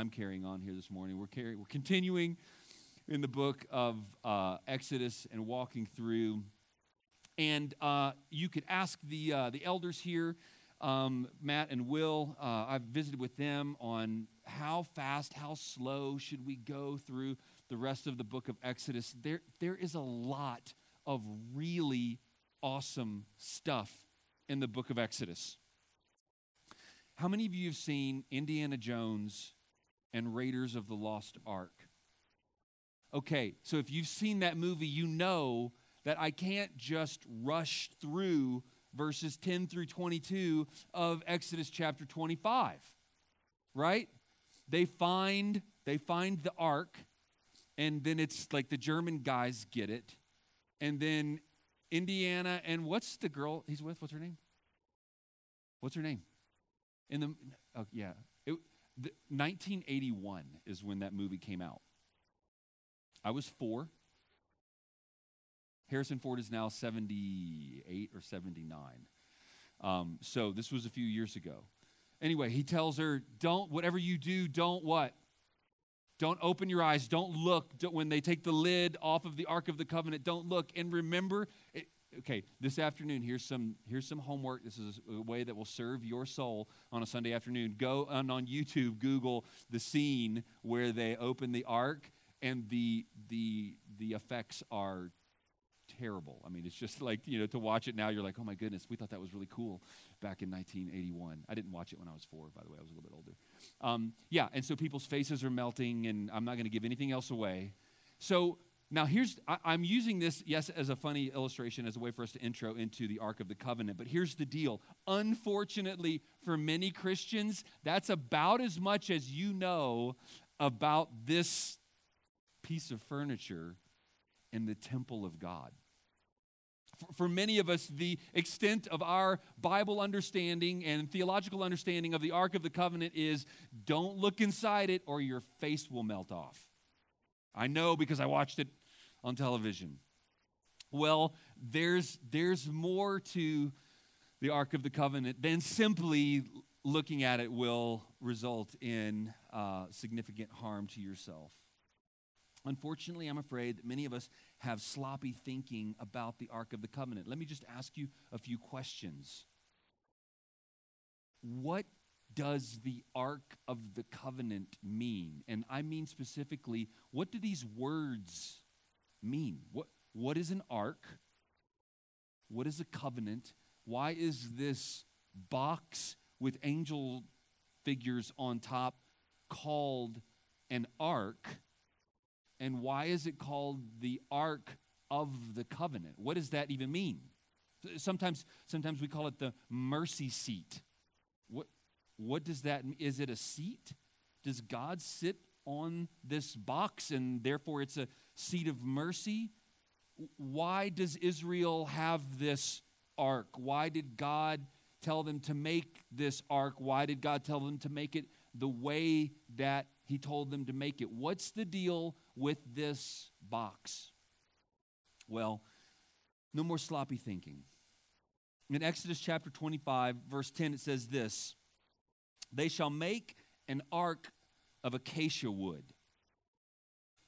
I'm carrying on here this morning. We're, carrying, we're continuing in the book of uh, Exodus and walking through. And uh, you could ask the, uh, the elders here, um, Matt and Will. Uh, I've visited with them on how fast, how slow should we go through the rest of the book of Exodus. There, there is a lot of really awesome stuff in the book of Exodus. How many of you have seen Indiana Jones and Raiders of the Lost Ark? Okay, so if you've seen that movie, you know that I can't just rush through verses 10 through 22 of Exodus chapter 25. Right? They find they find the ark and then it's like the German guys get it. And then Indiana and what's the girl he's with? What's her name? What's her name? In the oh, yeah, the, 1981 is when that movie came out. I was four. Harrison Ford is now 78 or 79. Um, so this was a few years ago. Anyway, he tells her, don't, whatever you do, don't what? Don't open your eyes. Don't look. Don't, when they take the lid off of the Ark of the Covenant, don't look. And remember, it, okay, this afternoon, here's some, here's some homework. This is a way that will serve your soul on a Sunday afternoon. Go on, on YouTube, Google the scene where they open the Ark and the the the effects are terrible. I mean, it's just like, you know, to watch it now, you're like, oh my goodness, we thought that was really cool back in 1981. I didn't watch it when I was four, by the way, I was a little bit older. Um, yeah, and so people's faces are melting, and I'm not going to give anything else away. So now here's, I, am using this, yes, as a funny illustration, as a way for us to intro into the Ark of the Covenant, but here's the deal. Unfortunately, for many Christians, that's about as much as you know about this piece of furniture in the temple of God. For, for many of us, the extent of our Bible understanding and theological understanding of the Ark of the Covenant is don't look inside it or your face will melt off. I know because I watched it on television. Well, there's, there's more to the Ark of the Covenant than simply looking at it will result in uh, significant harm to yourself. Unfortunately, I'm afraid that many of us have sloppy thinking about the Ark of the Covenant. Let me just ask you a few questions. What does the Ark of the Covenant mean? And I mean specifically, what do these words mean? What, what is an ark? What is a covenant? Why is this box with angel figures on top called an ark? And why is it called the Ark of the Covenant? What does that even mean? Sometimes, sometimes we call it the mercy seat. What, what does that mean? Is it a seat? Does God sit on this box and therefore it's a seat of mercy? Why does Israel have this ark? Why did God tell them to make this ark? Why did God tell them to make it the way that He told them to make it? What's the deal with this box? Well, no more sloppy thinking. In Exodus chapter 25, verse 10, it says this They shall make an ark of acacia wood,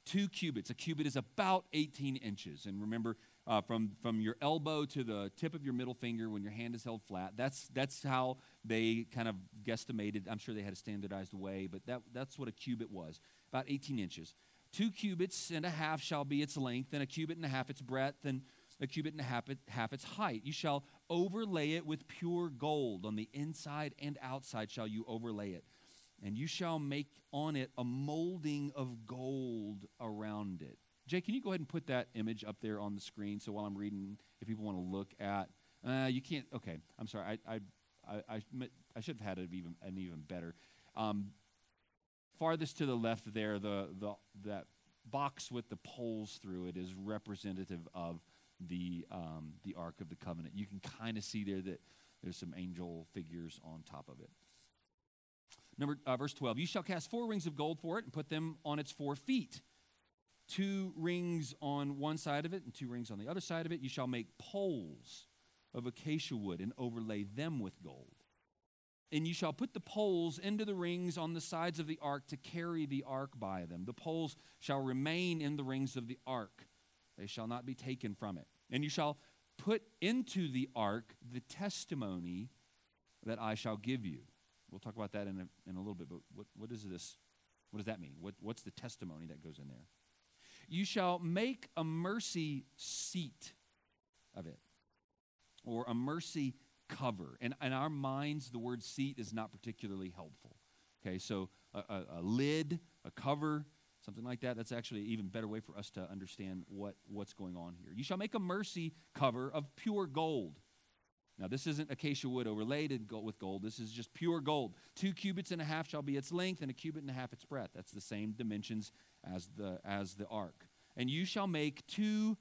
two cubits. A cubit is about 18 inches. And remember, uh, from, from your elbow to the tip of your middle finger when your hand is held flat. That's, that's how they kind of guesstimated. I'm sure they had a standardized way, but that, that's what a cubit was about 18 inches. Two cubits and a half shall be its length, and a cubit and a half its breadth, and a cubit and a half, half its height. You shall overlay it with pure gold. On the inside and outside shall you overlay it. And you shall make on it a molding of gold around it. Jay, can you go ahead and put that image up there on the screen so while I'm reading, if people want to look at, uh, you can't. Okay, I'm sorry. I I I, I, I should have had it even an even better. Um, farthest to the left there, the, the, that box with the poles through it is representative of the, um, the Ark of the Covenant. You can kind of see there that there's some angel figures on top of it. Number uh, verse 12, you shall cast four rings of gold for it and put them on its four feet. Two rings on one side of it and two rings on the other side of it. You shall make poles of acacia wood and overlay them with gold. and you shall put the poles into the rings on the sides of the ark to carry the ark by them. The poles shall remain in the rings of the ark, they shall not be taken from it. And you shall put into the ark the testimony that I shall give you. We'll talk about that in a, in a little bit, but what, what is this? What does that mean? What, what's the testimony that goes in there? You shall make a mercy seat of it, or a mercy cover. And in our minds, the word seat is not particularly helpful. Okay, so a, a, a lid, a cover, something like that. That's actually an even better way for us to understand what, what's going on here. You shall make a mercy cover of pure gold. Now, this isn't acacia wood overlaid with gold. This is just pure gold. Two cubits and a half shall be its length, and a cubit and a half its breadth. That's the same dimensions as the, as the ark. And you shall make two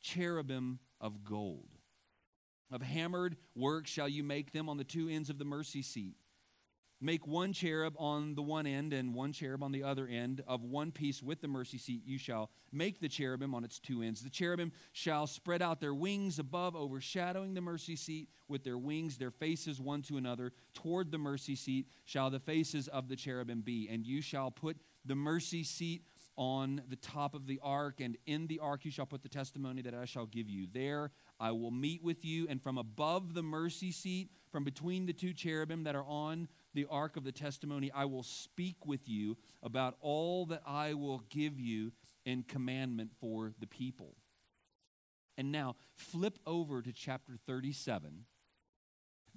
cherubim of gold. Of hammered work shall you make them on the two ends of the mercy seat. Make one cherub on the one end and one cherub on the other end. Of one piece with the mercy seat, you shall make the cherubim on its two ends. The cherubim shall spread out their wings above, overshadowing the mercy seat with their wings, their faces one to another. Toward the mercy seat shall the faces of the cherubim be. And you shall put the mercy seat on the top of the ark, and in the ark you shall put the testimony that I shall give you. There I will meet with you, and from above the mercy seat, from between the two cherubim that are on the ark of the testimony, I will speak with you about all that I will give you in commandment for the people. And now, flip over to chapter 37.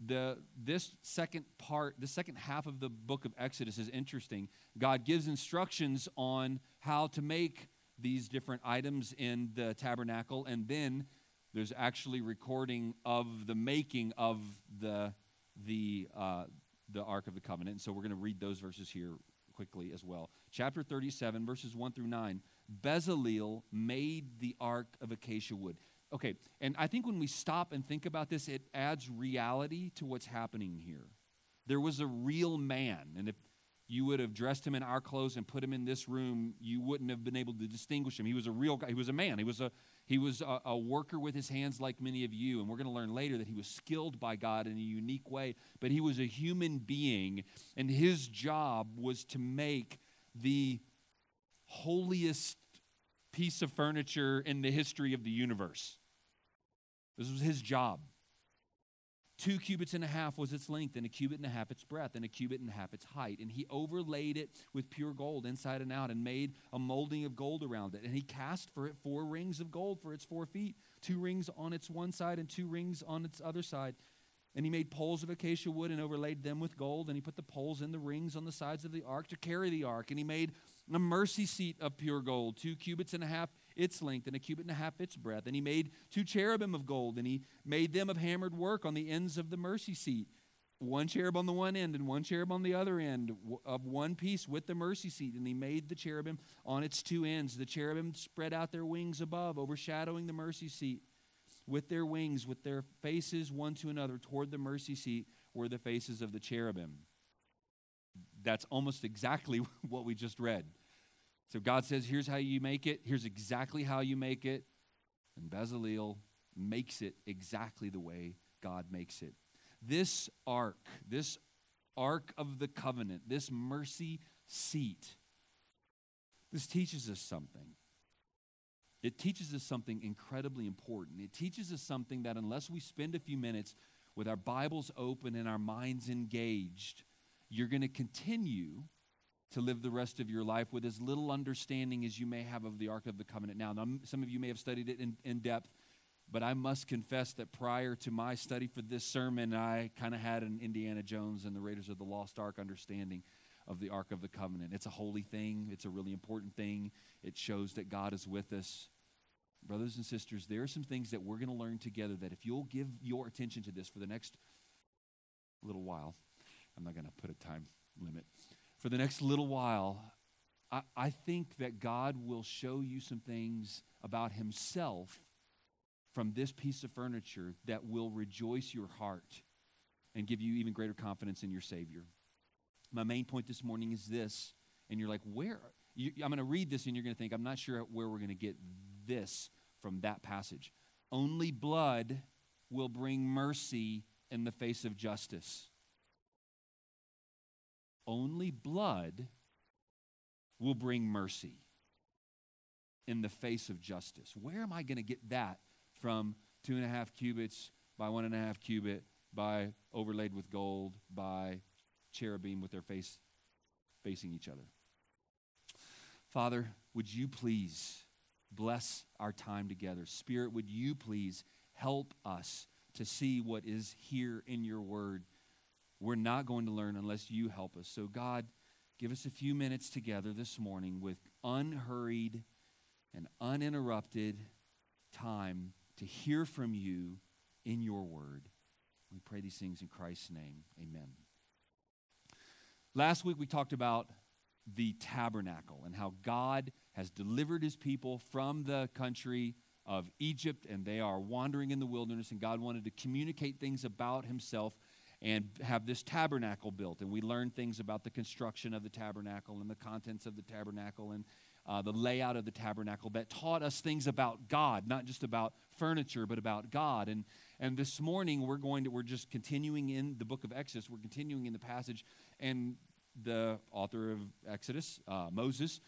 The, this second part, the second half of the book of Exodus is interesting. God gives instructions on how to make these different items in the tabernacle, and then there's actually recording of the making of the the uh, the Ark of the Covenant. And so we're going to read those verses here quickly as well. Chapter 37, verses 1 through 9. Bezaleel made the Ark of acacia wood. Okay, and I think when we stop and think about this, it adds reality to what's happening here. There was a real man, and if you would have dressed him in our clothes and put him in this room, you wouldn't have been able to distinguish him. He was a real guy. He was a man. He was a he was a, a worker with his hands like many of you, and we're going to learn later that he was skilled by God in a unique way. But he was a human being, and his job was to make the holiest piece of furniture in the history of the universe. This was his job. Two cubits and a half was its length, and a cubit and a half its breadth, and a cubit and a half its height. And he overlaid it with pure gold inside and out, and made a molding of gold around it. And he cast for it four rings of gold for its four feet, two rings on its one side and two rings on its other side. And he made poles of acacia wood and overlaid them with gold. And he put the poles in the rings on the sides of the ark to carry the ark. And he made a mercy seat of pure gold, two cubits and a half its length and a cubit and a half its breadth. And he made two cherubim of gold, and he made them of hammered work on the ends of the mercy seat. One cherub on the one end and one cherub on the other end of one piece with the mercy seat. And he made the cherubim on its two ends. The cherubim spread out their wings above, overshadowing the mercy seat. With their wings, with their faces one to another toward the mercy seat, were the faces of the cherubim. That's almost exactly what we just read. So God says, here's how you make it. Here's exactly how you make it. And Bezaleel makes it exactly the way God makes it. This ark, this ark of the covenant, this mercy seat, this teaches us something. It teaches us something incredibly important. It teaches us something that unless we spend a few minutes with our Bibles open and our minds engaged, you're going to continue to live the rest of your life with as little understanding as you may have of the Ark of the Covenant now. now some of you may have studied it in, in depth, but I must confess that prior to my study for this sermon, I kind of had an Indiana Jones and the Raiders of the Lost Ark understanding of the Ark of the Covenant. It's a holy thing, it's a really important thing. It shows that God is with us. Brothers and sisters, there are some things that we're going to learn together that if you'll give your attention to this for the next little while, I'm not going to put a time limit for the next little while, I, I think that God will show you some things about Himself from this piece of furniture that will rejoice your heart and give you even greater confidence in your Savior. My main point this morning is this, and you're like, where? You, I'm going to read this, and you're going to think, I'm not sure where we're going to get this from that passage. Only blood will bring mercy in the face of justice. Only blood will bring mercy in the face of justice. Where am I going to get that from two and a half cubits by one and a half cubit by overlaid with gold by cherubim with their face facing each other? Father, would you please bless our time together? Spirit, would you please help us to see what is here in your word? We're not going to learn unless you help us. So, God, give us a few minutes together this morning with unhurried and uninterrupted time to hear from you in your word. We pray these things in Christ's name. Amen. Last week we talked about the tabernacle and how God has delivered his people from the country of Egypt and they are wandering in the wilderness and God wanted to communicate things about himself and have this tabernacle built and we learn things about the construction of the tabernacle and the contents of the tabernacle and uh, the layout of the tabernacle that taught us things about God, not just about furniture, but about God. And, and this morning we're going to, we're just continuing in the book of Exodus. We're continuing in the passage, and the author of Exodus, uh, Moses,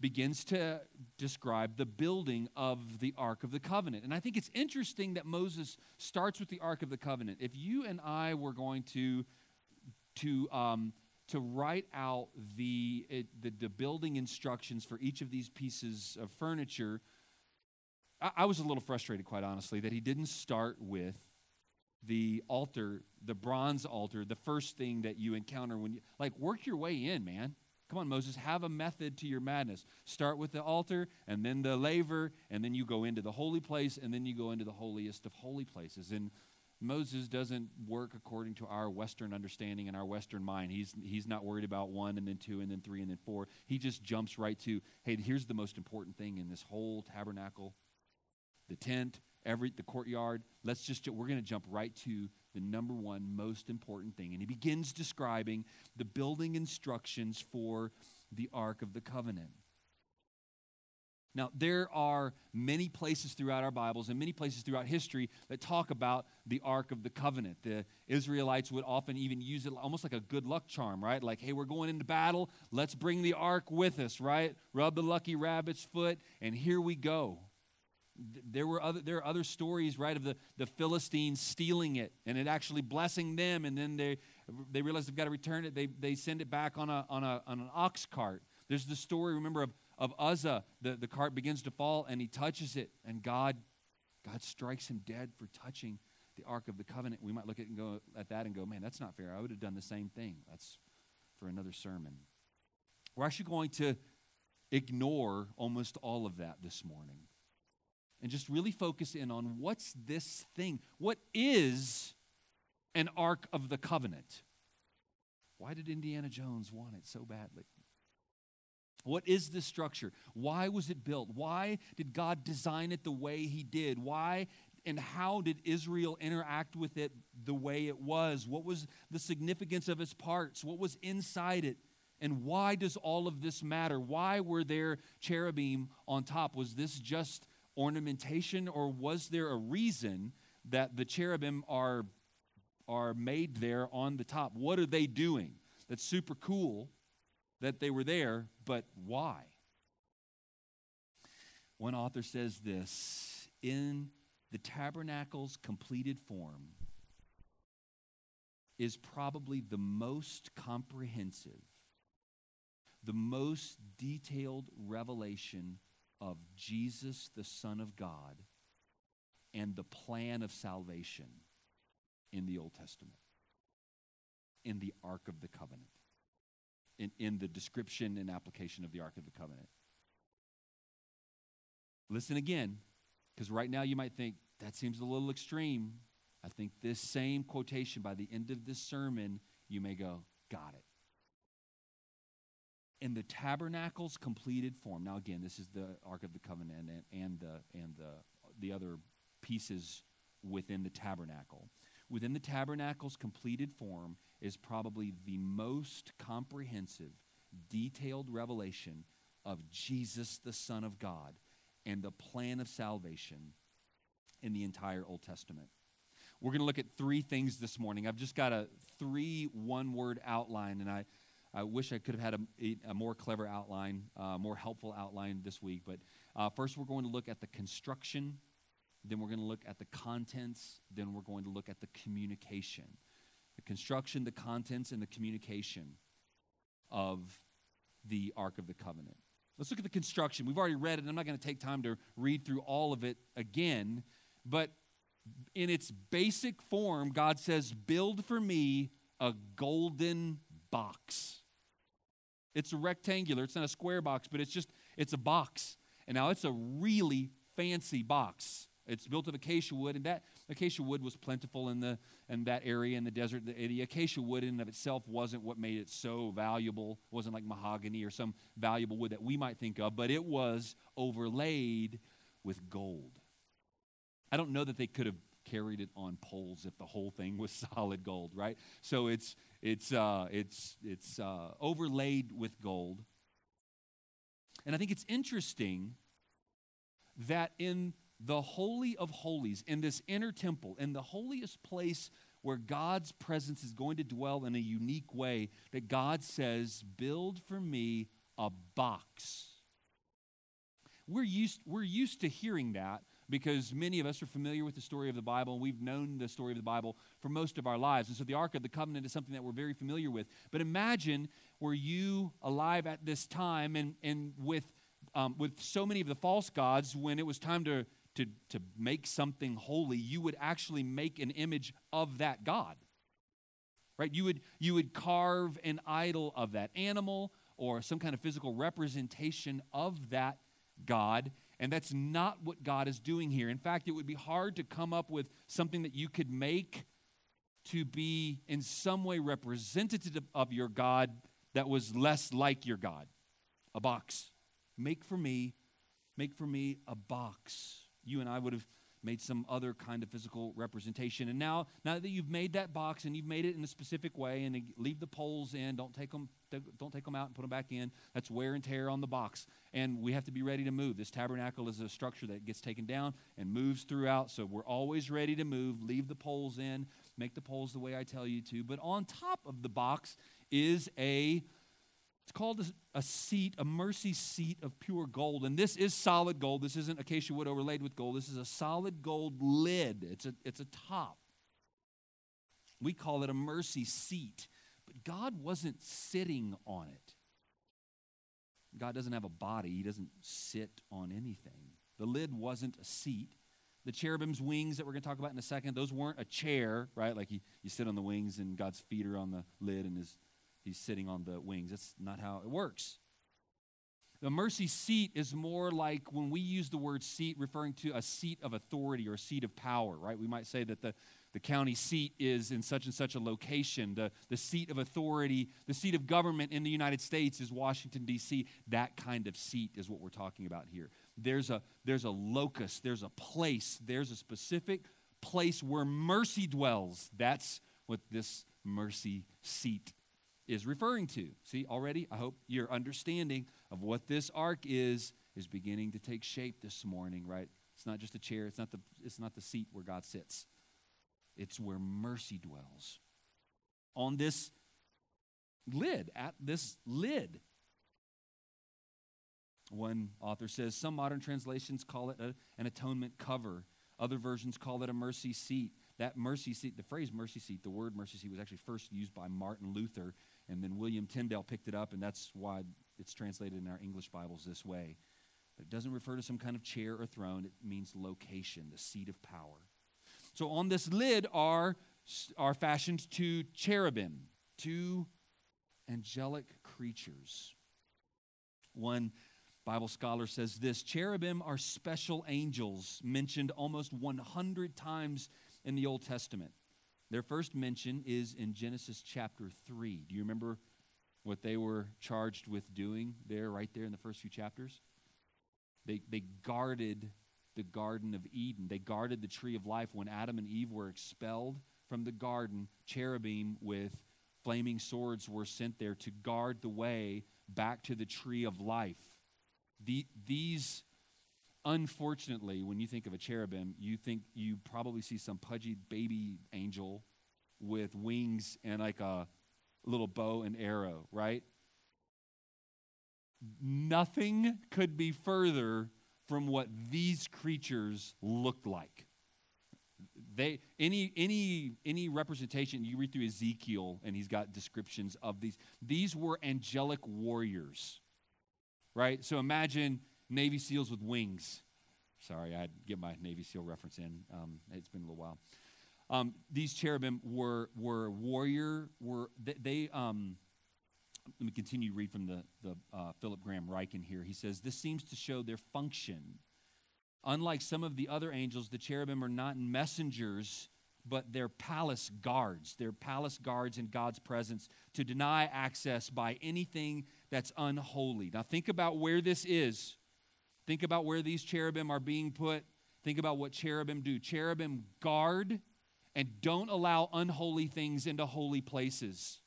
begins to describe the building of the Ark of the Covenant. And I think it's interesting that Moses starts with the Ark of the Covenant. If you and I were going to, to um, to write out the, it, the, the, building instructions for each of these pieces of furniture, I, I was a little frustrated, quite honestly, that he didn't start with the altar, the bronze altar, the first thing that you encounter when you, like, work your way in, man. Come on, Moses, have a method to your madness. Start with the altar, and then the laver, and then you go into the holy place, and then you go into the holiest of holy places. And Moses doesn't work according to our Western understanding and our Western mind. He's, he's not worried about one and then two and then three and then four. He just jumps right to, hey, here's the most important thing in this whole tabernacle the tent, every the courtyard. Let's just, we're going to jump right to the number one most important thing. And he begins describing the building instructions for the Ark of the Covenant. Now, there are many places throughout our Bibles and many places throughout history that talk about the Ark of the Covenant. The Israelites would often even use it almost like a good luck charm, right? Like, hey, we're going into battle. Let's bring the Ark with us, right? Rub the lucky rabbit's foot, and here we go. There were other, there are other stories, right, of the, the Philistines stealing it and it actually blessing them, and then they, they realize they've got to return it. They, they send it back on, a, on, a, on an ox cart. There's the story, remember, of of Uzzah, the, the cart begins to fall and he touches it, and God, God strikes him dead for touching the Ark of the Covenant. We might look at and go at that and go, man, that's not fair. I would have done the same thing. That's for another sermon. We're actually going to ignore almost all of that this morning and just really focus in on what's this thing? What is an Ark of the Covenant? Why did Indiana Jones want it so badly? What is this structure? Why was it built? Why did God design it the way He did? Why and how did Israel interact with it the way it was? What was the significance of its parts? What was inside it? And why does all of this matter? Why were there cherubim on top? Was this just ornamentation or was there a reason that the cherubim are, are made there on the top? What are they doing? That's super cool that they were there, but why? One author says this in the tabernacle's completed form is probably the most comprehensive, the most detailed revelation of Jesus, the Son of God, and the plan of salvation in the Old Testament, in the Ark of the Covenant in, in the description and application of the Ark of the Covenant. Listen again, because right now you might think that seems a little extreme. I think this same quotation by the end of this sermon, you may go, got it. In the tabernacle's completed form. Now, again, this is the Ark of the Covenant and, and, the, and the, the other pieces within the tabernacle. Within the tabernacle's completed form, is probably the most comprehensive, detailed revelation of Jesus, the Son of God, and the plan of salvation in the entire Old Testament. We're going to look at three things this morning. I've just got a three one word outline, and I, I wish I could have had a, a more clever outline, uh, more helpful outline this week. But uh, first, we're going to look at the construction, then we're going to look at the contents, then we're going to look at the communication. The construction, the contents, and the communication of the Ark of the Covenant. Let's look at the construction. We've already read it, I'm not going to take time to read through all of it again. But in its basic form, God says, Build for me a golden box. It's a rectangular, it's not a square box, but it's just, it's a box. And now it's a really fancy box. It's built of acacia wood, and that acacia wood was plentiful in the in that area in the desert. The, the acacia wood in and of itself wasn't what made it so valuable. It wasn't like mahogany or some valuable wood that we might think of, but it was overlaid with gold. I don't know that they could have carried it on poles if the whole thing was solid gold, right? So it's it's uh, it's it's uh, overlaid with gold, and I think it's interesting that in the holy of holies, in this inner temple, in the holiest place where God's presence is going to dwell in a unique way, that God says, "Build for me a box." We're used, we're used to hearing that because many of us are familiar with the story of the Bible and we've known the story of the Bible for most of our lives. And so the Ark of the Covenant is something that we're very familiar with. But imagine were you alive at this time and, and with, um, with so many of the false gods, when it was time to, to, to make something holy, you would actually make an image of that God. Right? You would, you would carve an idol of that animal or some kind of physical representation of that God and that's not what God is doing here. In fact, it would be hard to come up with something that you could make to be in some way representative of your God that was less like your God. A box. Make for me, make for me a box. You and I would have made some other kind of physical representation. And now, now that you've made that box and you've made it in a specific way, and leave the poles in, don't take them, don't take them out and put them back in. That's wear and tear on the box, and we have to be ready to move. This tabernacle is a structure that gets taken down and moves throughout, so we're always ready to move. Leave the poles in, make the poles the way I tell you to. But on top of the box is a it's called a, seat, a mercy seat of pure gold. And this is solid gold. This isn't acacia wood overlaid with gold. This is a solid gold lid. It's a, it's a top. We call it a mercy seat. But God wasn't sitting on it. God doesn't have a body, He doesn't sit on anything. The lid wasn't a seat. The cherubim's wings that we're going to talk about in a second, those weren't a chair, right? Like you, you sit on the wings and God's feet are on the lid and his he's sitting on the wings. That's not how it works. The mercy seat is more like when we use the word seat referring to a seat of authority or a seat of power, right? We might say that the, the county seat is in such and such a location. The, the seat of authority, the seat of government in the United States is Washington, D.C. That kind of seat is what we're talking about here. There's a, there's a locus, there's a place, there's a specific place where mercy dwells. That's what this mercy seat is referring to. See, already, I hope your understanding of what this ark is is beginning to take shape this morning, right? It's not just a chair, it's not the, it's not the seat where God sits, it's where mercy dwells. On this lid, at this lid. One author says some modern translations call it a, an atonement cover. Other versions call it a mercy seat. That mercy seat, the phrase mercy seat, the word mercy seat was actually first used by Martin Luther and then William Tyndale picked it up, and that's why it's translated in our English Bibles this way. But it doesn't refer to some kind of chair or throne, it means location, the seat of power. So on this lid are, are fashioned two cherubim, two angelic creatures. One Bible scholar says this cherubim are special angels mentioned almost 100 times in the Old Testament. Their first mention is in Genesis chapter 3. Do you remember what they were charged with doing there, right there in the first few chapters? They, they guarded the Garden of Eden. They guarded the tree of life when Adam and Eve were expelled from the garden. Cherubim with flaming swords were sent there to guard the way back to the tree of life. The, these Unfortunately, when you think of a cherubim, you think you probably see some pudgy baby angel with wings and like a little bow and arrow, right? Nothing could be further from what these creatures looked like. They any any any representation you read through Ezekiel and he's got descriptions of these. These were angelic warriors. Right? So imagine Navy SEALs with wings. Sorry, I get my Navy SEAL reference in. Um, it's been a little while. Um, these cherubim were were warrior. Were they? they um, let me continue to read from the the uh, Philip Graham Ryken here. He says this seems to show their function. Unlike some of the other angels, the cherubim are not messengers, but they're palace guards. They're palace guards in God's presence to deny access by anything that's unholy. Now think about where this is. Think about where these cherubim are being put. Think about what cherubim do. Cherubim guard and don't allow unholy things into holy places.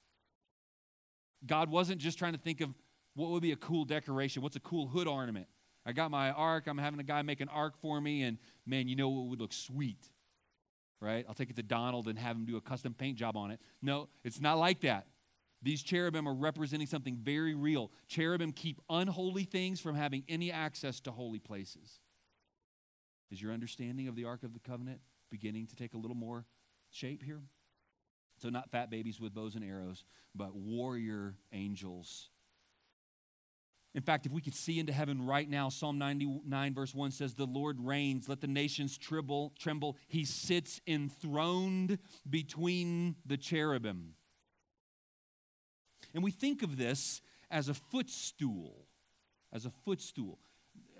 God wasn't just trying to think of what would be a cool decoration, what's a cool hood ornament. I got my ark, I'm having a guy make an ark for me, and man, you know what would look sweet, right? I'll take it to Donald and have him do a custom paint job on it. No, it's not like that. These cherubim are representing something very real. Cherubim keep unholy things from having any access to holy places. Is your understanding of the Ark of the Covenant beginning to take a little more shape here? So, not fat babies with bows and arrows, but warrior angels. In fact, if we could see into heaven right now, Psalm 99, verse 1 says, The Lord reigns, let the nations tremble. tremble. He sits enthroned between the cherubim. And we think of this as a footstool, as a footstool.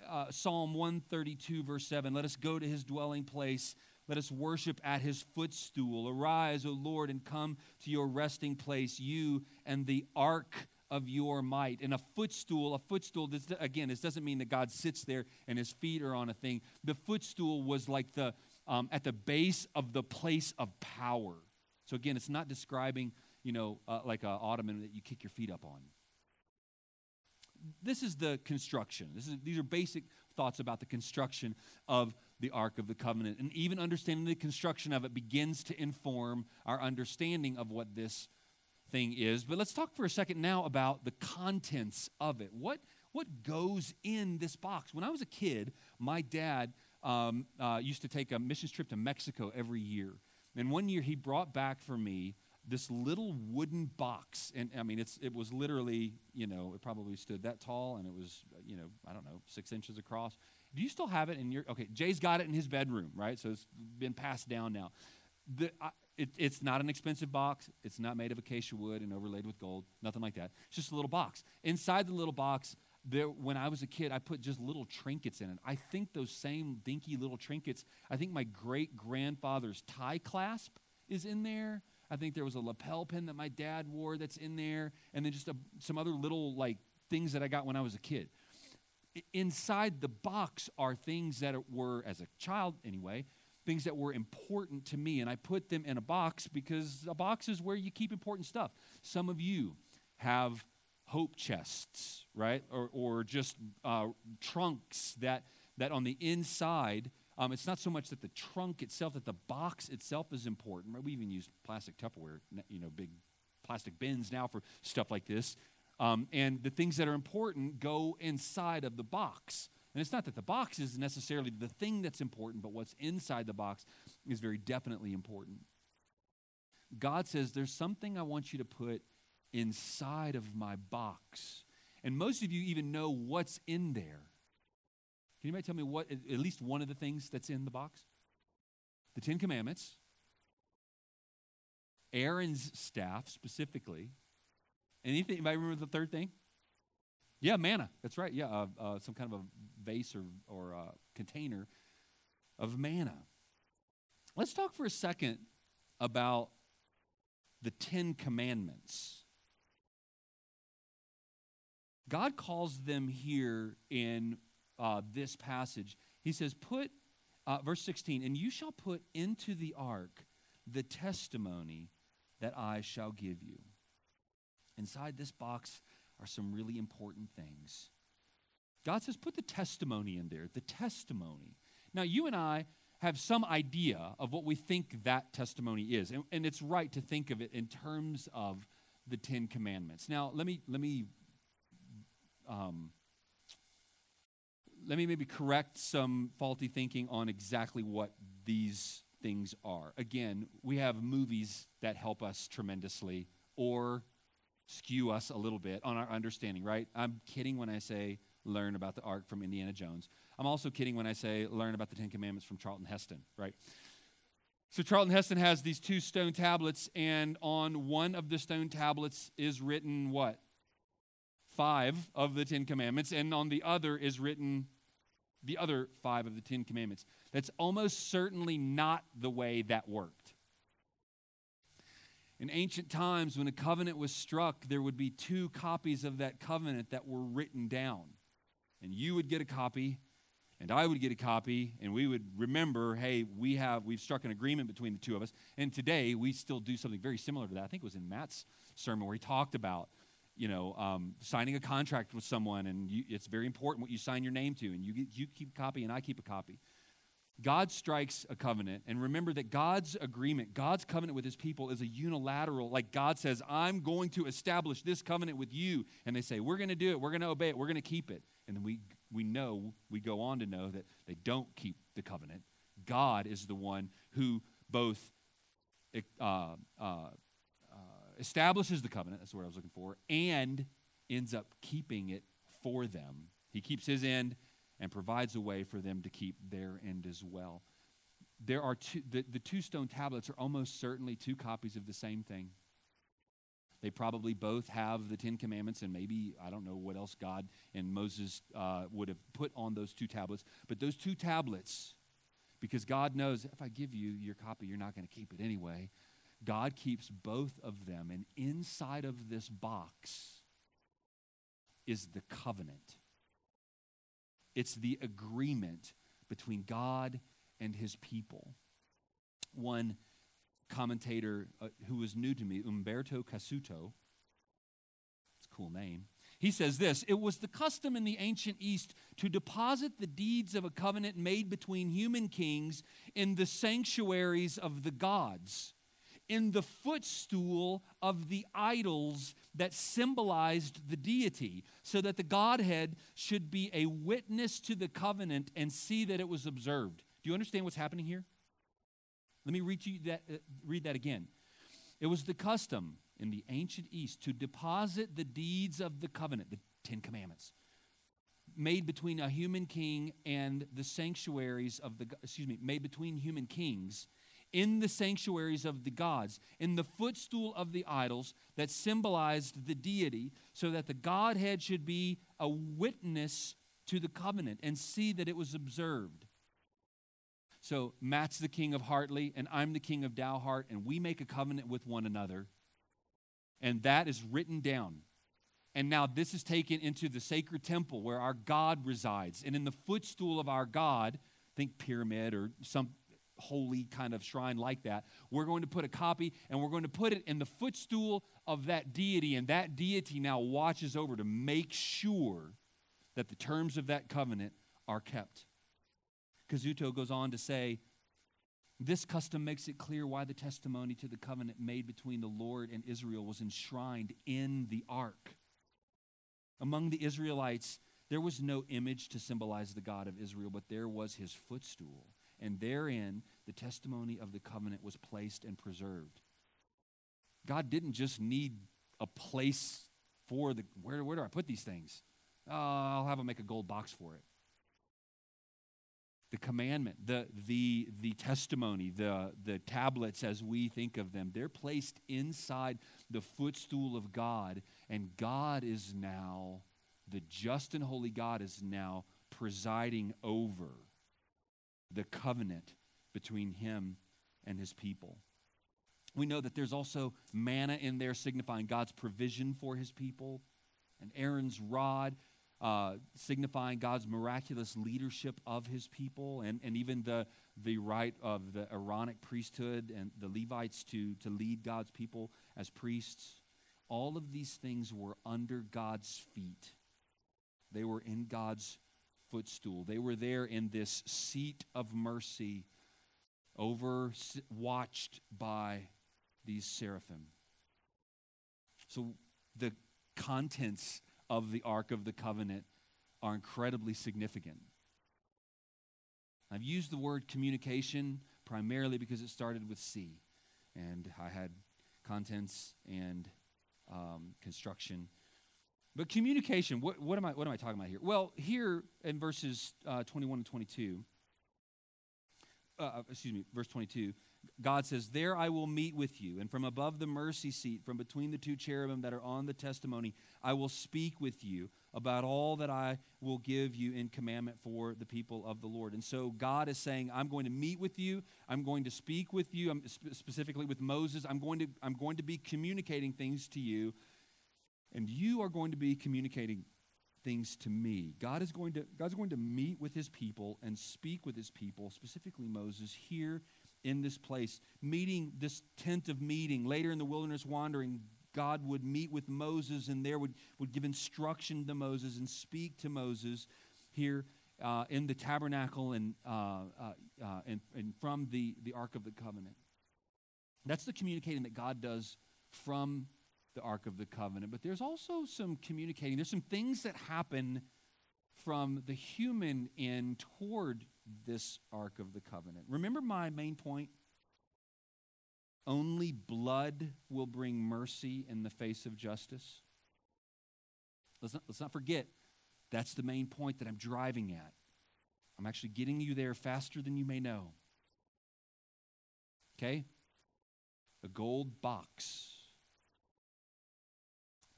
Uh, Psalm 132, verse 7 Let us go to his dwelling place. Let us worship at his footstool. Arise, O Lord, and come to your resting place, you and the ark of your might. And a footstool, a footstool, this, again, this doesn't mean that God sits there and his feet are on a thing. The footstool was like the, um, at the base of the place of power. So again, it's not describing you know, uh, like an ottoman that you kick your feet up on. This is the construction. This is, these are basic thoughts about the construction of the Ark of the Covenant. And even understanding the construction of it begins to inform our understanding of what this thing is. But let's talk for a second now about the contents of it. What, what goes in this box? When I was a kid, my dad um, uh, used to take a missions trip to Mexico every year. And one year he brought back for me this little wooden box and i mean it's it was literally you know it probably stood that tall and it was you know i don't know six inches across. Do you still have it in your okay jay's got it in his bedroom right? So it's been passed down now. The, I, it, it's not an expensive box. It's not made of acacia wood and overlaid with gold nothing like that. It's just a little box. Inside the little box there, when I was a kid, I put just little trinkets in it. I think those same dinky little trinkets, I think my great grandfather's tie clasp is in there. I think there was a lapel pin that my dad wore that's in there, and then just a, some other little like things that I got when I was a kid. Inside the box are things that were, as a child anyway, things that were important to me, and I put them in a box because a box is where you keep important stuff. Some of you have hope chests, right, or, or just uh, trunks that that on the inside um, it's not so much that the trunk itself, that the box itself is important. Right? We even use plastic Tupperware, you know, big plastic bins now for stuff like this. Um, and the things that are important go inside of the box. And it's not that the box is necessarily the thing that's important, but what's inside the box is very definitely important. God says, There's something I want you to put inside of my box. And most of you even know what's in there. Can anybody tell me what, at least one of the things that's in the box? The Ten Commandments, Aaron's staff specifically. Anything, anybody remember the third thing? Yeah, manna. That's right. Yeah, uh, uh, some kind of a vase or, or uh, container of manna. Let's talk for a second about the Ten Commandments. God calls them here in uh, this passage. He says, Put, uh, verse 16, and you shall put into the ark the testimony that I shall give you. Inside this box are some really important things. God says, Put the testimony in there, the testimony. Now, you and I have some idea of what we think that testimony is. And, and, it's right to think of it in terms of the Ten Commandments. Now, let me let me um, let me maybe correct some faulty thinking on exactly what these things are. Again, we have movies that help us tremendously or skew us a little bit on our understanding, right? I'm kidding when I say learn about the ark from Indiana Jones. I'm also kidding when I say learn about the Ten Commandments from Charlton Heston, right? So Charlton Heston has these two stone tablets, and on one of the stone tablets is written what? Five of the Ten Commandments, and on the other is written the other five of the Ten Commandments. That's almost certainly not the way that worked. In ancient times, when a covenant was struck, there would be two copies of that covenant that were written down. And you would get a copy, and I would get a copy, and we would remember, hey, we have we've struck an agreement between the two of us. And today we still do something very similar to that. I think it was in Matt's sermon where he talked about, you know, um, signing a contract with someone, and you, it's very important what you sign your name to, and you you keep a copy, and I keep a copy. God strikes a covenant, and remember that God's agreement, God's covenant with his people is a unilateral, like God says, I'm going to establish this covenant with you. And they say, We're going to do it, we're going to obey it, we're going to keep it. And then we we know, we go on to know that they don't keep the covenant. God is the one who both uh, uh, uh, establishes the covenant, that's what I was looking for, and ends up keeping it for them. He keeps his end and provides a way for them to keep their end as well. There are two, the, the two stone tablets are almost certainly two copies of the same thing. They probably both have the Ten Commandments, and maybe, I don't know what else God and Moses uh, would have put on those two tablets. But those two tablets, because God knows if I give you your copy, you're not going to keep it anyway. God keeps both of them. And inside of this box is the covenant, it's the agreement between God and his people. One commentator uh, who was new to me, Umberto Cassuto. It's a cool name. He says this It was the custom in the ancient East to deposit the deeds of a covenant made between human kings in the sanctuaries of the gods, in the footstool of the idols that symbolized the deity, so that the Godhead should be a witness to the covenant and see that it was observed. Do you understand what's happening here? Let me read, you that, uh, read that again. It was the custom in the ancient East to deposit the deeds of the covenant, the Ten Commandments, made between a human king and the sanctuaries of the, excuse me, made between human kings in the sanctuaries of the gods, in the footstool of the idols that symbolized the deity, so that the Godhead should be a witness to the covenant and see that it was observed. So Matt's the king of Hartley, and I'm the king of Dowhart, and we make a covenant with one another. And that is written down. And now this is taken into the sacred temple where our God resides. And in the footstool of our God, think pyramid or some holy kind of shrine like that, we're going to put a copy and we're going to put it in the footstool of that deity. And that deity now watches over to make sure that the terms of that covenant are kept. Cassuto goes on to say, this custom makes it clear why the testimony to the covenant made between the Lord and Israel was enshrined in the ark. Among the Israelites, there was no image to symbolize the God of Israel, but there was his footstool. And therein, the testimony of the covenant was placed and preserved. God didn't just need a place for the, where, where do I put these things? Oh, I'll have him make a gold box for it the commandment, the, the, the testimony, the, the tablets as we think of them, they're placed inside the footstool of God, and God is now, the just and holy God is now presiding over the covenant between him and his people. We know that there's also manna in there signifying God's provision for his people, and Aaron's rod uh, signifying God's miraculous leadership of his people, and, and even the, the right of the Aaronic priesthood and the Levites to, to lead God's people as priests. All of these things were under God's feet, they were in God's footstool. They were there in this seat of mercy, over watched by these seraphim. So the contents of the Ark of the Covenant are incredibly significant. I've used the word communication primarily because it started with C, and I had contents and um, construction. But communication, what, what, am I, what am I talking about here? Well, here in verses uh, 21 and 22, uh, uh, excuse me, verse 22, God says, There I will meet with you, and from above the mercy seat, from between the two cherubim that are on the testimony, I will speak with you about all that I will give you in commandment for the people of the Lord. And so God is saying, I'm going to meet with you, I'm going to speak with you, I'm specifically with Moses, I'm going to, I'm going to be communicating things to you, and you are going to be communicating things to me. God is going to God's going to meet with his people and speak with his people, specifically Moses here in this place, meeting this tent of meeting. Later in the wilderness wandering, God would meet with Moses and there would, would give instruction to Moses and speak to Moses here uh, in the tabernacle and, uh, uh, uh, and, and from the, the Ark of the Covenant. That's the communicating that God does from the Ark of the Covenant. But there's also some communicating, there's some things that happen from the human end toward this Ark of the Covenant. Remember my main point? Only blood will bring mercy in the face of justice. Let's not, let's not forget, that's the main point that I'm driving at. I'm actually getting you there faster than you may know. Okay? A gold box,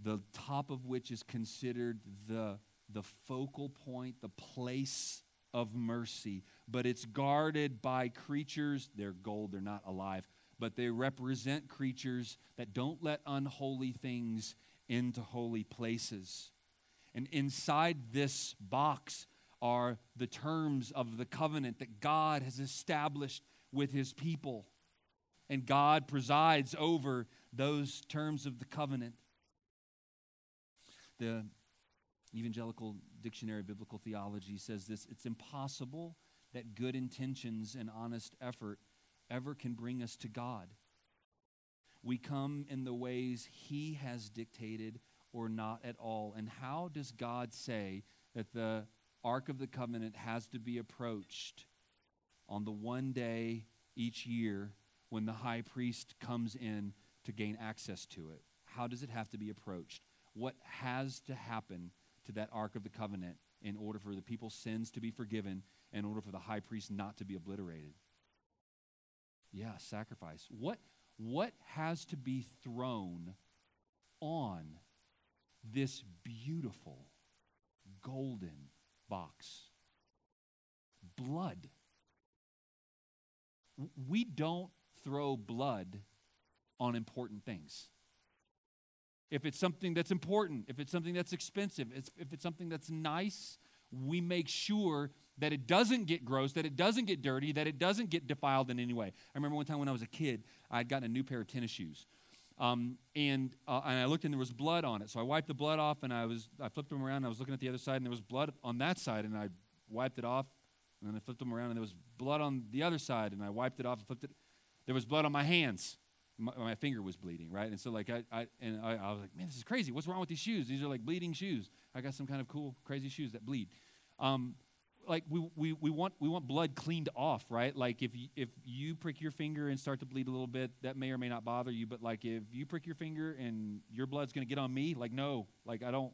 the top of which is considered the, the focal point, the place of mercy. But it's guarded by creatures. They're gold, they're not alive but they represent creatures that don't let unholy things into holy places. And inside this box are the terms of the covenant that God has established with his people. And God presides over those terms of the covenant. The Evangelical Dictionary of Biblical Theology says this it's impossible that good intentions and honest effort ever can bring us to God. We come in the ways He has dictated or not at all. And how does God say that the Ark of the Covenant has to be approached on the one day each year when the high priest comes in to gain access to it? How does it have to be approached? What has to happen to that Ark of the Covenant in order for the people's sins to be forgiven, in order for the high priest not to be obliterated? Yeah, sacrifice. What, what has to be thrown on this beautiful golden box? Blood. We don't throw blood on important things. If it's something that's important, if it's something that's expensive, if it's something that's nice, we make sure that it doesn't get gross, that it doesn't get dirty, that it doesn't get defiled in any way. I remember one time when I was a kid, I had gotten a new pair of tennis shoes. Um, and, uh, and I looked and there was blood on it. So I wiped the blood off and I, was, I flipped them around and I was looking at the other side and there was blood on that side and I wiped it off. And then I flipped them around and there was blood on the other side and I wiped it off and flipped it. There was blood on my hands. My, my finger was bleeding, right? And so like I, I and I, I was like, man, this is crazy. What's wrong with these shoes? These are like bleeding shoes. I got some kind of cool, crazy shoes that bleed. Um, like we, we, we want we want blood cleaned off right like if you, if you prick your finger and start to bleed a little bit that may or may not bother you but like if you prick your finger and your blood's to get on me like no like i don't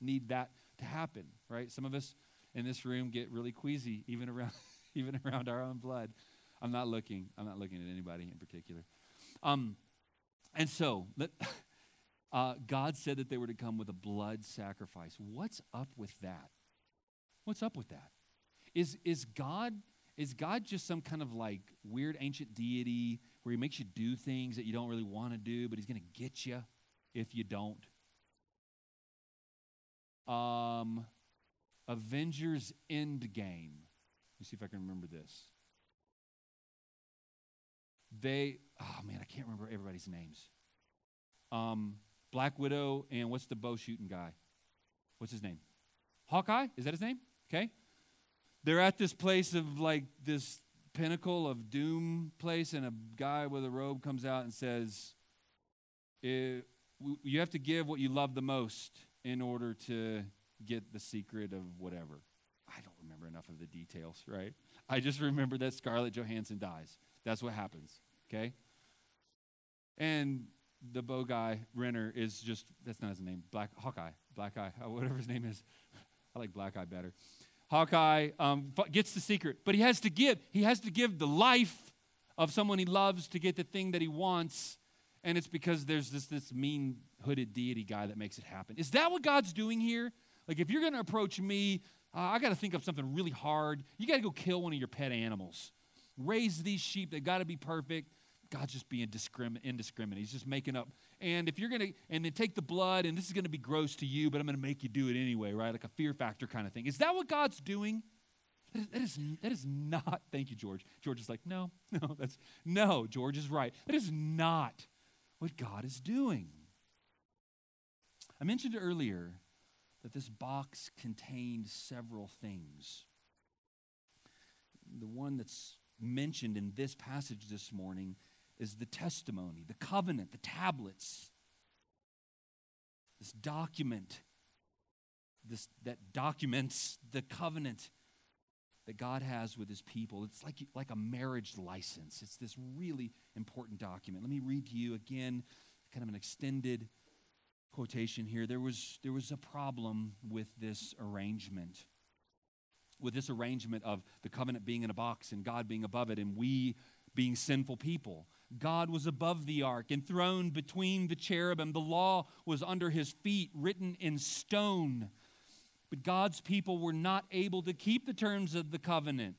need that to happen right some of us in this room get really queasy even around even around our own blood i'm not looking i'm not looking at anybody in particular um and so let, uh, god said that they were to come with a blood sacrifice what's up with that What's up with that? Is, is, God, is God just some kind of like weird ancient deity where he makes you do things that you don't really want to do, but he's going to get you if you don't? Um, Avengers Endgame. Let me see if I can remember this. They, oh man, I can't remember everybody's names. Um, Black Widow and what's the bow shooting guy? What's his name? Hawkeye? Is that his name? Okay? They're at this place of like this pinnacle of doom place, and a guy with a robe comes out and says, you have to give what you love the most in order to get the secret of whatever. I don't remember enough of the details, right? I just remember that Scarlett Johansson dies. That's what happens, okay? And the bow guy, Renner, is just, that's not his name, Black Hawkeye, Black Eye, whatever his name is. I like Black Eye better. Hawkeye um, gets the secret, but he has to give. He has to give the life of someone he loves to get the thing that he wants. And it's because there's this, this mean hooded deity guy that makes it happen. Is that what God's doing here? Like, if you're going to approach me, uh, I got to think of something really hard. You got to go kill one of your pet animals. Raise these sheep. They got to be perfect. God's just being discrimin- indiscriminate. He's just making up. And if you're going to, and then take the blood, and this is going to be gross to you, but I'm going to make you do it anyway, right? Like a fear factor kind of thing. Is that what God's doing? That is, that is, that is not, thank you, George. George is like, no, no, that's, no, George is right. That is not what God is doing. I mentioned earlier that this box contained several things. The one that's mentioned in this passage this morning is the testimony, the covenant, the tablets. This document, this that documents the covenant that God has with his people. It's like, like a marriage license. It's this really important document. Let me read to you again, kind of an extended quotation here. There was, there was a problem with this arrangement. With this arrangement of the covenant being in a box and God being above it and we being sinful people. God was above the ark, enthroned between the cherubim. The law was under his feet, written in stone. But God's people were not able to keep the terms of the covenant.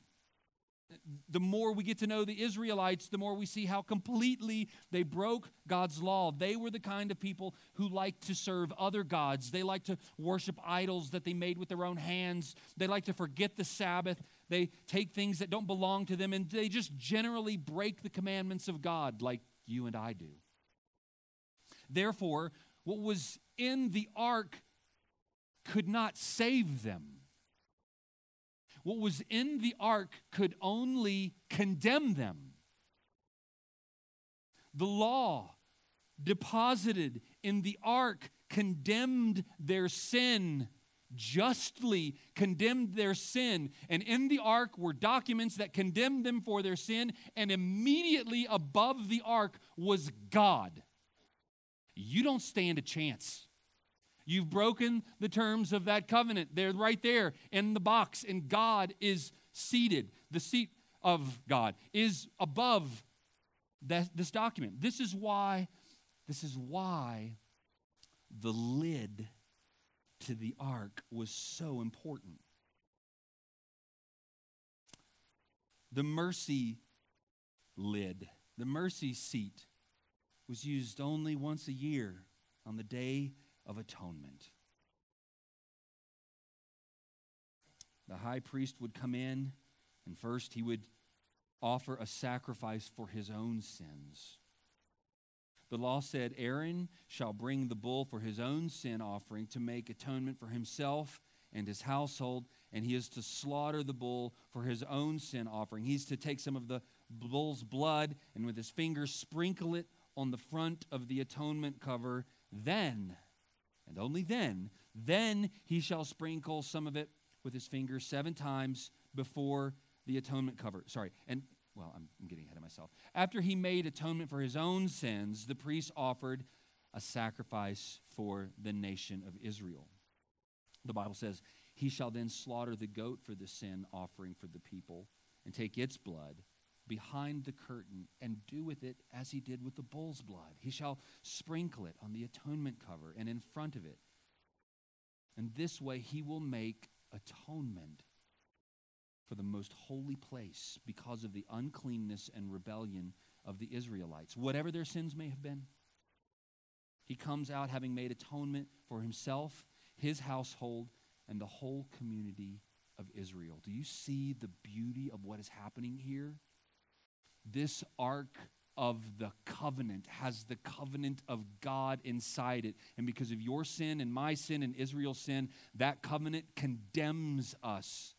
The more we get to know the Israelites, the more we see how completely they broke God's law. They were the kind of people who liked to serve other gods. They liked to worship idols that they made with their own hands. They liked to forget the Sabbath. They take things that don't belong to them, and they just generally break the commandments of God like you and I do. Therefore, what was in the ark could not save them. What was in the ark could only condemn them. The law deposited in the ark condemned their sin, justly condemned their sin. And in the ark were documents that condemned them for their sin, and immediately above the ark was God. You don't stand a chance. You've broken the terms of that covenant. They're right there in the box, and God is seated. The seat of God is above that, this document. This is why, this is why the lid to the ark was so important. The mercy lid, the mercy seat, was used only once a year on the day of atonement. The high priest would come in, and first he would offer a sacrifice for his own sins. The law said Aaron shall bring the bull for his own sin offering to make atonement for himself and his household, and he is to slaughter the bull for his own sin offering. He's to take some of the bull's blood and with his fingers sprinkle it on the front of the atonement cover. Then and only then, then he shall sprinkle some of it with his fingers seven times before the atonement cover. Sorry, and well, I'm, I'm getting ahead of myself. After he made atonement for his own sins, the priest offered a sacrifice for the nation of Israel. The Bible says, He shall then slaughter the goat for the sin offering for the people and take its blood behind the curtain and do with it as he did with the bull's blood. He shall sprinkle it on the atonement cover and in front of it. And this way he will make atonement for the most holy place because of the uncleanness and rebellion of the Israelites, whatever their sins may have been. He comes out having made atonement for himself, his household, and the whole community of Israel. Do you see the beauty of what is happening here? This ark of the covenant has the covenant of God inside it. And because of your sin and my sin and Israel's sin, that covenant condemns us.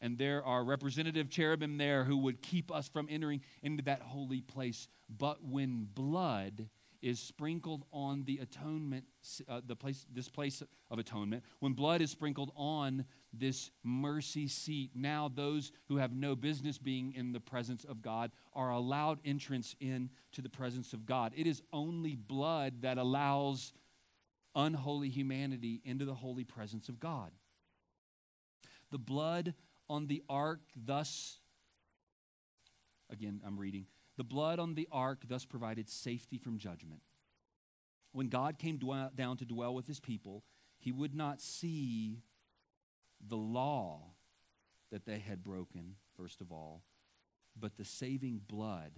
And there are representative cherubim there who would keep us from entering into that holy place. But when blood is sprinkled on the atonement, uh, the place, this place of atonement, when blood is sprinkled on this mercy seat, now those who have no business being in the presence of God are allowed entrance into the presence of God. It is only blood that allows unholy humanity into the holy presence of God. The blood on the ark thus, again, I'm reading, the blood on the ark thus provided safety from judgment. When God came down to dwell with his people, he would not see the law that they had broken, first of all, but the saving blood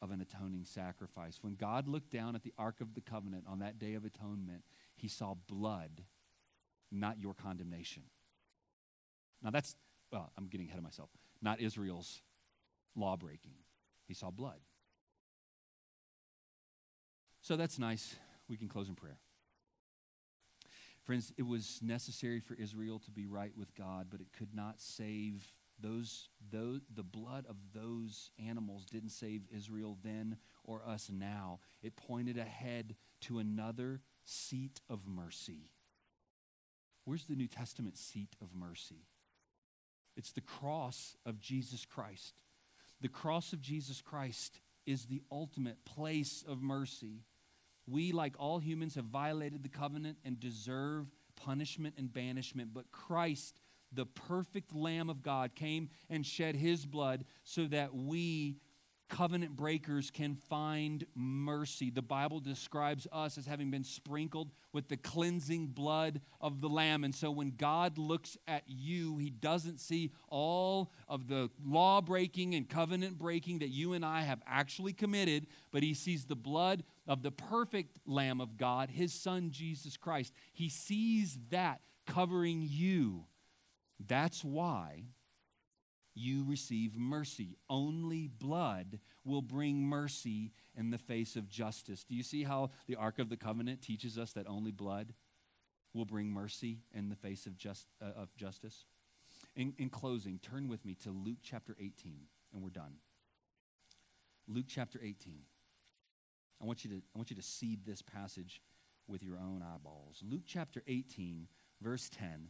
of an atoning sacrifice. When God looked down at the Ark of the Covenant on that day of atonement, he saw blood, not your condemnation. Now that's, I'm getting ahead of myself. Not Israel's law breaking. He saw blood. So that's nice. We can close in prayer. Friends, it was necessary for Israel to be right with God, but it could not save those, those the blood of those animals didn't save Israel then or us now. It pointed ahead to another seat of mercy. Where's the New Testament seat of mercy? It's the cross of Jesus Christ. The cross of Jesus Christ is the ultimate place of mercy. We, like all humans, have violated the covenant and deserve punishment and banishment, but Christ, the perfect Lamb of God, came and shed his blood so that we covenant breakers can find mercy. The Bible describes us as having been sprinkled with the cleansing blood of the Lamb. And so when God looks at you, he doesn't see all of the law breaking and covenant breaking that you and I have actually committed, but he sees the blood of the perfect Lamb of God, his Son, Jesus Christ. He sees that covering you. That's why you receive mercy. Only blood will bring mercy in the face of justice. Do you see how the Ark of the Covenant teaches us that only blood will bring mercy in the face of, just, uh, of justice? In, in closing, turn with me to Luke chapter 18, and we're done. Luke chapter 18. I want you to, I want you to see this passage with your own eyeballs. Luke chapter 18, verse 10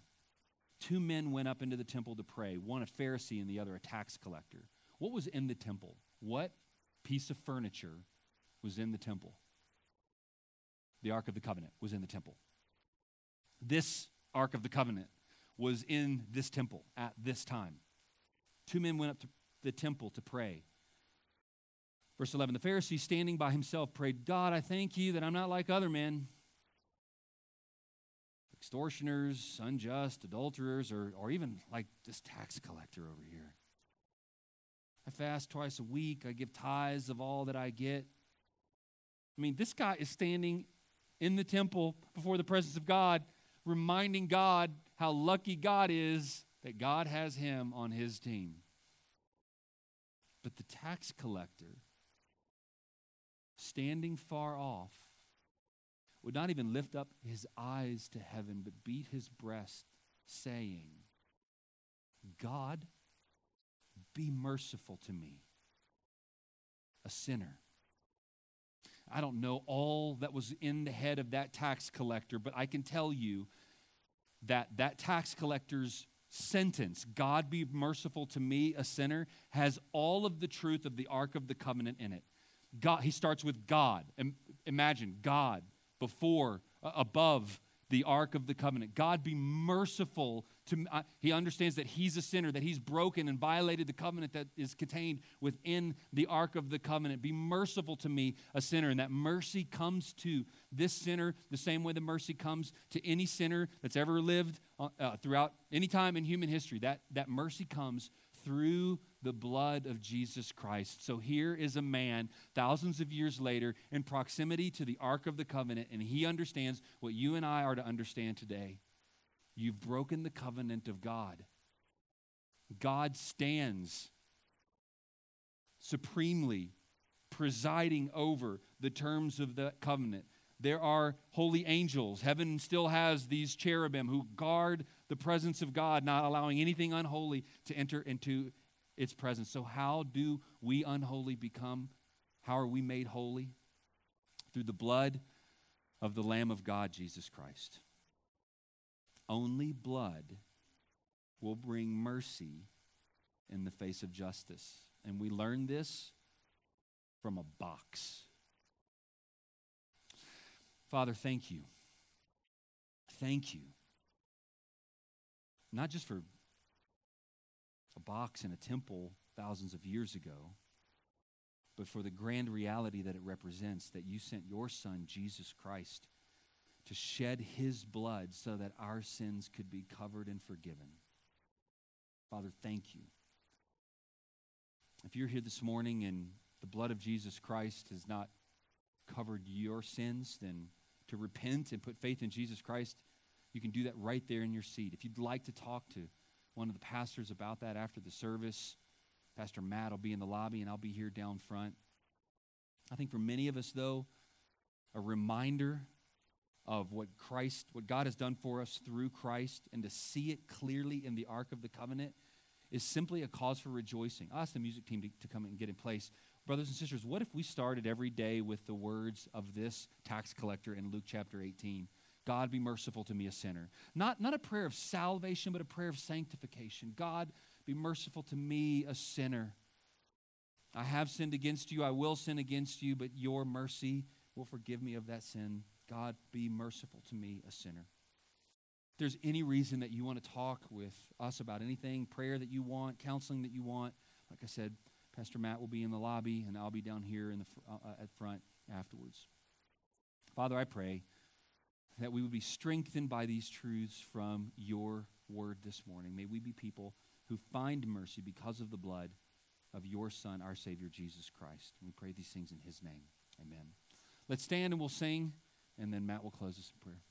Two men went up into the temple to pray, one a Pharisee and the other a tax collector. What was in the temple? What piece of furniture was in the temple? The Ark of the Covenant was in the temple. This Ark of the Covenant was in this temple at this time. Two men went up to the temple to pray. Verse 11 The Pharisee, standing by himself, prayed, God, I thank you that I'm not like other men extortioners, unjust, adulterers, or, or even like this tax collector over here. I fast twice a week. I give tithes of all that I get. I mean, this guy is standing in the temple before the presence of God, reminding God how lucky God is that God has him on his team. But the tax collector, standing far off, would not even lift up his eyes to heaven, but beat his breast, saying, God, be merciful to me, a sinner. I don't know all that was in the head of that tax collector, but I can tell you that that tax collector's sentence, God be merciful to me, a sinner, has all of the truth of the Ark of the Covenant in it. God, he starts with God. Imagine God before, uh, above the Ark of the Covenant. God be merciful to uh, he understands that he's a sinner, that he's broken and violated the covenant that is contained within the Ark of the Covenant. Be merciful to me, a sinner. And that mercy comes to this sinner the same way the mercy comes to any sinner that's ever lived uh, uh throughout any time in human history. That, that mercy comes through the blood of Jesus Christ. So here is a man thousands of years later in proximity to the Ark of the Covenant, and he understands what you and I are to understand today. You've broken the covenant of God. God stands supremely presiding over the terms of the covenant. There are holy angels. Heaven still has these cherubim who guard the presence of God, not allowing anything unholy to enter into its presence. So, how do we unholy become? How are we made holy? through the blood of the Lamb of God, Jesus Christ. Only blood will bring mercy in the face of justice. And we learn this from a box. Father, thank you. Thank you. Not just for a box in a temple thousands of years ago, but for the grand reality that it represents that you sent your Son, Jesus Christ, to shed his blood so that our sins could be covered and forgiven. Father, thank you. If you're here this morning and the blood of Jesus Christ has not covered your sins, then to repent and put faith in Jesus Christ, you can do that right there in your seat. If you'd like to talk to one of the pastors about that after the service, Pastor Matt will be in the lobby and I'll be here down front. I think for many of us, though, a reminder of what Christ, what God has done for us through Christ, and to see it clearly in the Ark of the Covenant is simply a cause for rejoicing. I'll ask the music team to, to come and get in place. Brothers and sisters, what if we started every day with the words of this tax collector in Luke chapter 18? God be merciful to me, a sinner. Not, not a prayer of salvation, but a prayer of sanctification. God be merciful to me, a sinner. I have sinned against you. I will sin against you, but your mercy will forgive me of that sin. God, be merciful to me, a sinner. If there's any reason that you want to talk with us about anything, prayer that you want, counseling that you want, like I said, Pastor Matt will be in the lobby, and I'll be down here in the uh, uh, at front afterwards. Father, I pray that we would be strengthened by these truths from your word this morning. May we be people who find mercy because of the blood of your Son, our Savior, Jesus Christ. we pray these things in his name. Amen. Let's stand and we'll sing, and then Matt will close us in prayer.